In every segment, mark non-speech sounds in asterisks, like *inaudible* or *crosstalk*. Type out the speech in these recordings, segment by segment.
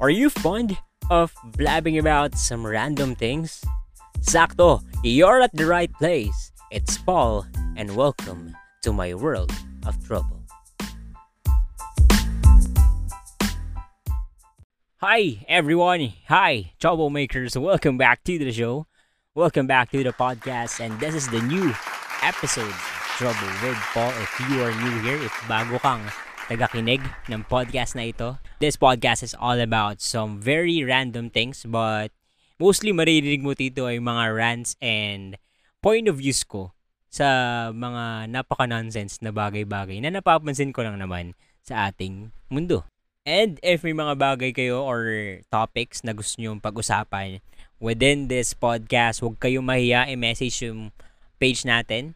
Are you fond of blabbing about some random things? Sakto, you're at the right place. It's Paul, and welcome to my world of trouble. Hi, everyone. Hi, troublemakers. Welcome back to the show. Welcome back to the podcast, and this is the new episode Trouble with Paul. If you are new here, if bago kang tagakinig ng podcast na ito. This podcast is all about some very random things but mostly maririnig mo dito ay mga rants and point of views ko sa mga napaka-nonsense na bagay-bagay na napapansin ko lang naman sa ating mundo. And if may mga bagay kayo or topics na gusto nyo pag-usapan within this podcast, huwag kayong mahiya i-message yung page natin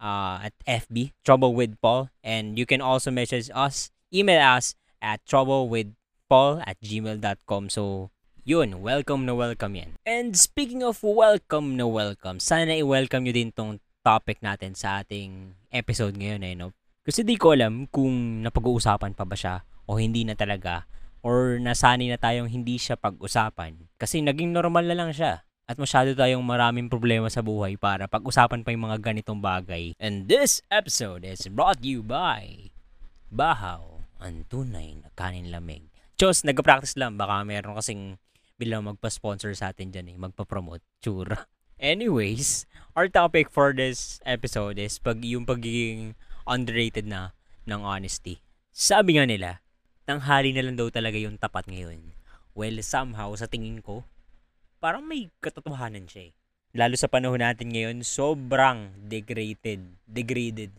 uh, at FB, Trouble with Paul. And you can also message us, email us at troublewithpaul at gmail.com. So, yun, welcome na welcome yan. And speaking of welcome na welcome, sana i-welcome nyo din tong topic natin sa ating episode ngayon eh, no? Kasi di ko alam kung napag-uusapan pa ba siya o hindi na talaga or nasanay na tayong hindi siya pag-usapan. Kasi naging normal na lang siya at masyado tayong maraming problema sa buhay para pag-usapan pa yung mga ganitong bagay. And this episode is brought to you by Bahaw, ang tunay na kanin lamig. Diyos, nag-practice lang. Baka meron kasing bilang magpa-sponsor sa atin dyan eh, magpa-promote. Tsura. *laughs* Anyways, our topic for this episode is pag yung pagiging underrated na ng honesty. Sabi nga nila, tanghali na lang daw talaga yung tapat ngayon. Well, somehow, sa tingin ko, parang may katotohanan siya eh. Lalo sa panahon natin ngayon, sobrang degraded, degraded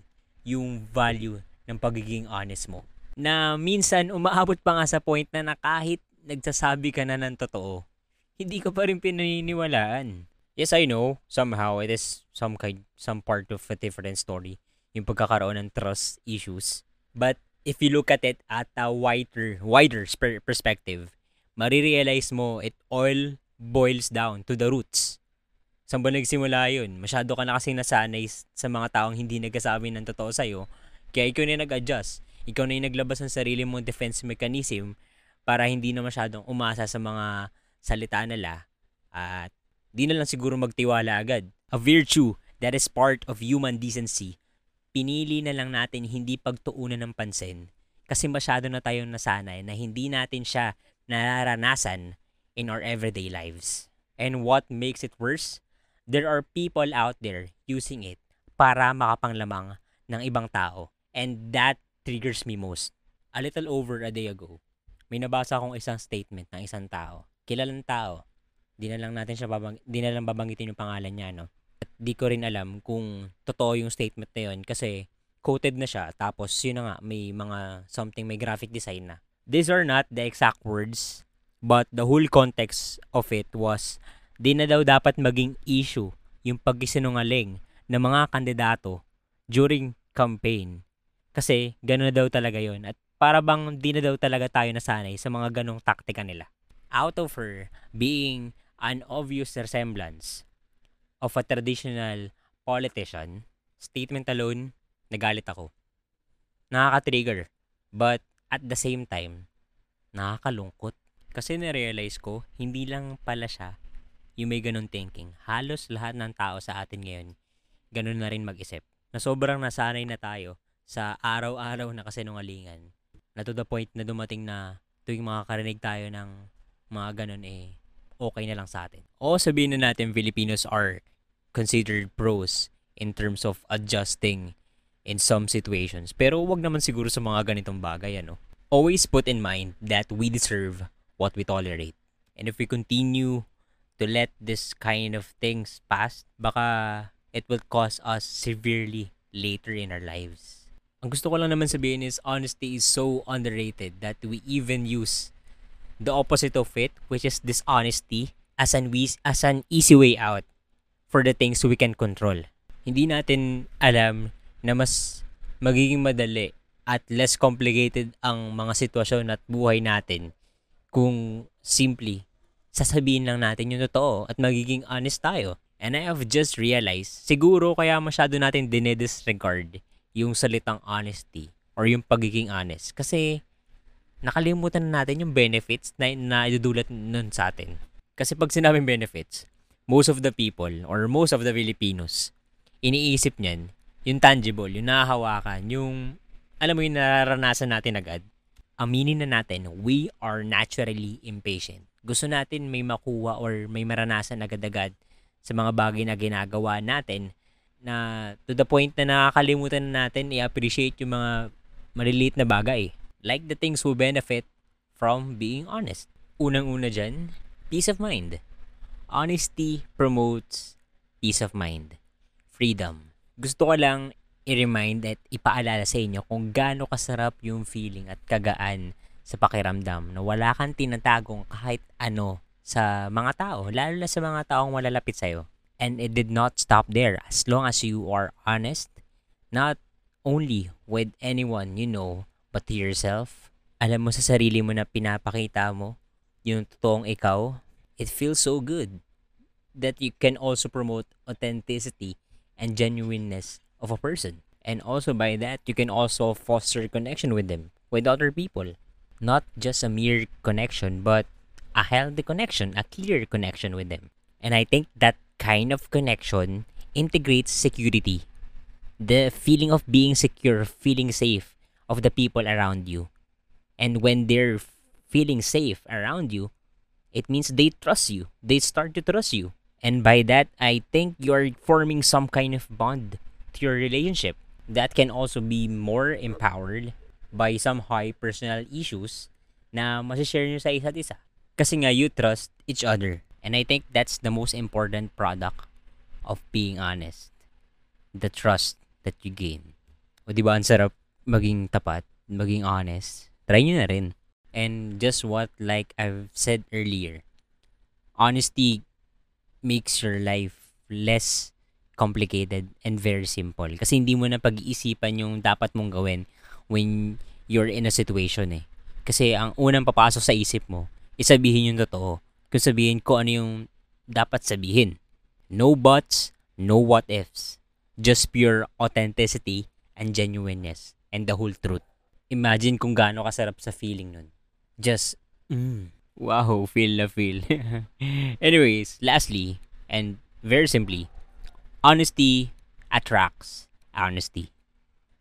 yung value ng pagiging honest mo. Na minsan umaabot pa nga sa point na, na kahit nagsasabi ka na ng totoo, hindi ka pa rin pinaniniwalaan. Yes, I know, somehow it is some kind, some part of a different story, yung pagkakaroon ng trust issues. But if you look at it at a wider, wider perspective, marirealize mo it all boils down to the roots. Saan ba nagsimula yun? Masyado ka na kasi nasanay sa mga taong hindi nagkasabi ng totoo sa'yo. Kaya ikaw na nag-adjust. Ikaw na yung naglabas ng sarili mong defense mechanism para hindi na masyadong umasa sa mga salita nila at di na lang siguro magtiwala agad. A virtue that is part of human decency. Pinili na lang natin hindi pagtuunan ng pansin kasi masyado na tayong nasanay na hindi natin siya nararanasan in our everyday lives. And what makes it worse? There are people out there using it para makapanglamang ng ibang tao. And that triggers me most. A little over a day ago, may nabasa akong isang statement ng isang tao. Kilalang tao. Di na lang natin siya babang, di na lang babanggitin yung pangalan niya, no? At di ko rin alam kung totoo yung statement na yun kasi quoted na siya tapos yun na nga may mga something may graphic design na. These are not the exact words But the whole context of it was di na daw dapat maging issue yung pagkisinungaling ng mga kandidato during campaign. Kasi gano'n na daw talaga yon At para bang di na daw talaga tayo nasanay sa mga ganong taktika nila. Out of her being an obvious resemblance of a traditional politician, statement alone, nagalit ako. Nakaka-trigger. But at the same time, nakakalungkot. Kasi na-realize ko, hindi lang pala siya yung may ganun thinking. Halos lahat ng tao sa atin ngayon, ganun na rin mag-isip. Na sobrang nasanay na tayo sa araw-araw na kasinungalingan. Na to the point na dumating na tuwing makakarinig tayo ng mga ganun eh, okay na lang sa atin. O sabihin na natin Filipinos are considered pros in terms of adjusting in some situations. Pero wag naman siguro sa mga ganitong bagay, ano. Always put in mind that we deserve what we tolerate. And if we continue to let this kind of things pass, baka it will cause us severely later in our lives. Ang gusto ko lang naman sabihin is honesty is so underrated that we even use the opposite of it, which is dishonesty, as an, as an easy way out for the things we can control. Hindi natin alam na mas magiging madali at less complicated ang mga sitwasyon at buhay natin kung simply sasabihin lang natin yung totoo at magiging honest tayo. And I have just realized, siguro kaya masyado natin dinedisregard yung salitang honesty or yung pagiging honest. Kasi nakalimutan na natin yung benefits na, na idudulot nun sa atin. Kasi pag sinabing benefits, most of the people or most of the Filipinos, iniisip niyan, yung tangible, yung nahahawakan, yung, alam mo yung nararanasan natin agad. Aminin na natin, we are naturally impatient. Gusto natin may makuha or may maranasan agad-agad sa mga bagay na ginagawa natin na to the point na nakakalimutan na natin i-appreciate yung mga maliliit na bagay. Like the things who benefit from being honest. Unang-una dyan, peace of mind. Honesty promotes peace of mind. Freedom. Gusto ko lang i-remind at ipaalala sa inyo kung gaano kasarap yung feeling at kagaan sa pakiramdam na wala kang tinatagong kahit ano sa mga tao, lalo na sa mga taong malalapit sa'yo. And it did not stop there. As long as you are honest, not only with anyone you know, but to yourself, alam mo sa sarili mo na pinapakita mo yung totoong ikaw, it feels so good that you can also promote authenticity and genuineness of a person. And also by that, you can also foster connection with them, with other people. Not just a mere connection, but a healthy connection, a clear connection with them. And I think that kind of connection integrates security. The feeling of being secure, feeling safe of the people around you. And when they're feeling safe around you, it means they trust you. They start to trust you. And by that, I think you're forming some kind of bond to your relationship that can also be more empowered by some high personal issues na masishare nyo sa isa't isa. Kasi nga, you trust each other. And I think that's the most important product of being honest. The trust that you gain. O di ba ang sarap maging tapat, maging honest. Try nyo na rin. And just what like I've said earlier, honesty makes your life less complicated and very simple. Kasi hindi mo na pag-iisipan yung dapat mong gawin when you're in a situation eh. Kasi ang unang papasok sa isip mo, isabihin yung totoo. Kung sabihin ko ano yung dapat sabihin. No buts, no what ifs. Just pure authenticity and genuineness and the whole truth. Imagine kung gaano kasarap sa feeling nun. Just, mm, wow, feel na feel. *laughs* Anyways, lastly, and very simply, honesty attracts honesty.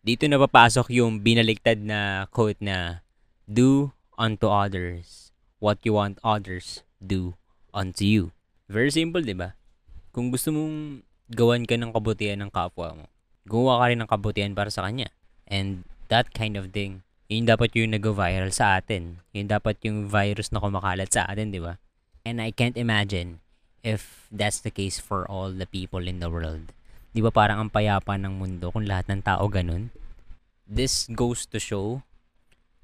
Dito na papasok yung binaliktad na quote na, do unto others what you want others do unto you. Very simple, di ba? Kung gusto mong gawan ka ng kabutihan ng kapwa mo, gumawa ka rin ng kabutihan para sa kanya. And that kind of thing, yun dapat yung nag-viral sa atin. Yun dapat yung virus na kumakalat sa atin, di ba? And I can't imagine if that's the case for all the people in the world. Di ba parang ang payapa ng mundo kung lahat ng tao ganun? This goes to show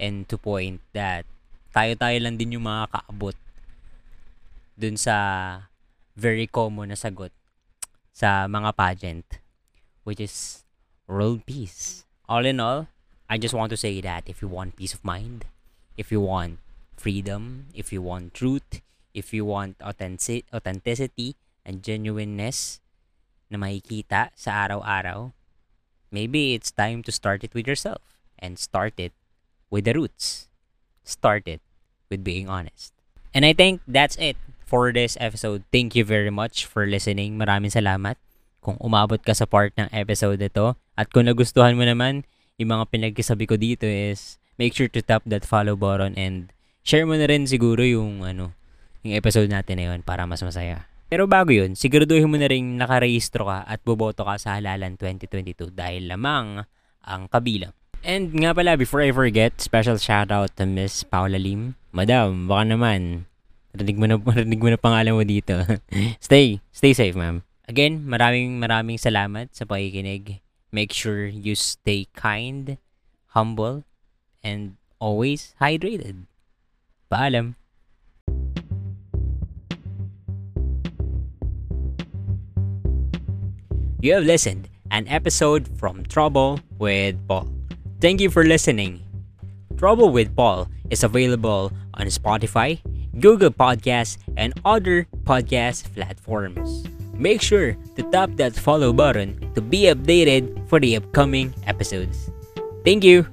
and to point that tayo-tayo lang din yung makakaabot dun sa very common na sagot sa mga pageant which is world peace. All in all, I just want to say that if you want peace of mind, if you want freedom, if you want truth, if you want authentic- authenticity and genuineness na makikita sa araw-araw, maybe it's time to start it with yourself and start it with the roots. Start it with being honest. And I think that's it for this episode. Thank you very much for listening. Maraming salamat kung umabot ka sa part ng episode ito. At kung nagustuhan mo naman, yung mga pinagkasabi ko dito is make sure to tap that follow button and share mo na rin siguro yung ano, yung episode natin na yun para mas masaya. Pero bago yun, siguraduhin mo na rin nakarehistro ka at boboto ka sa halalan 2022 dahil lamang ang kabilang. And nga pala, before I forget, special shout out to Miss Paula Lim. Madam, baka naman, rinig mo na, *laughs* rinig mo na pangalan mo dito. *laughs* stay, stay safe, ma'am. Again, maraming maraming salamat sa pakikinig. Make sure you stay kind, humble, and always hydrated. Paalam. You have listened an episode from Trouble with Paul. Thank you for listening. Trouble with Paul is available on Spotify, Google Podcasts, and other podcast platforms. Make sure to tap that follow button to be updated for the upcoming episodes. Thank you.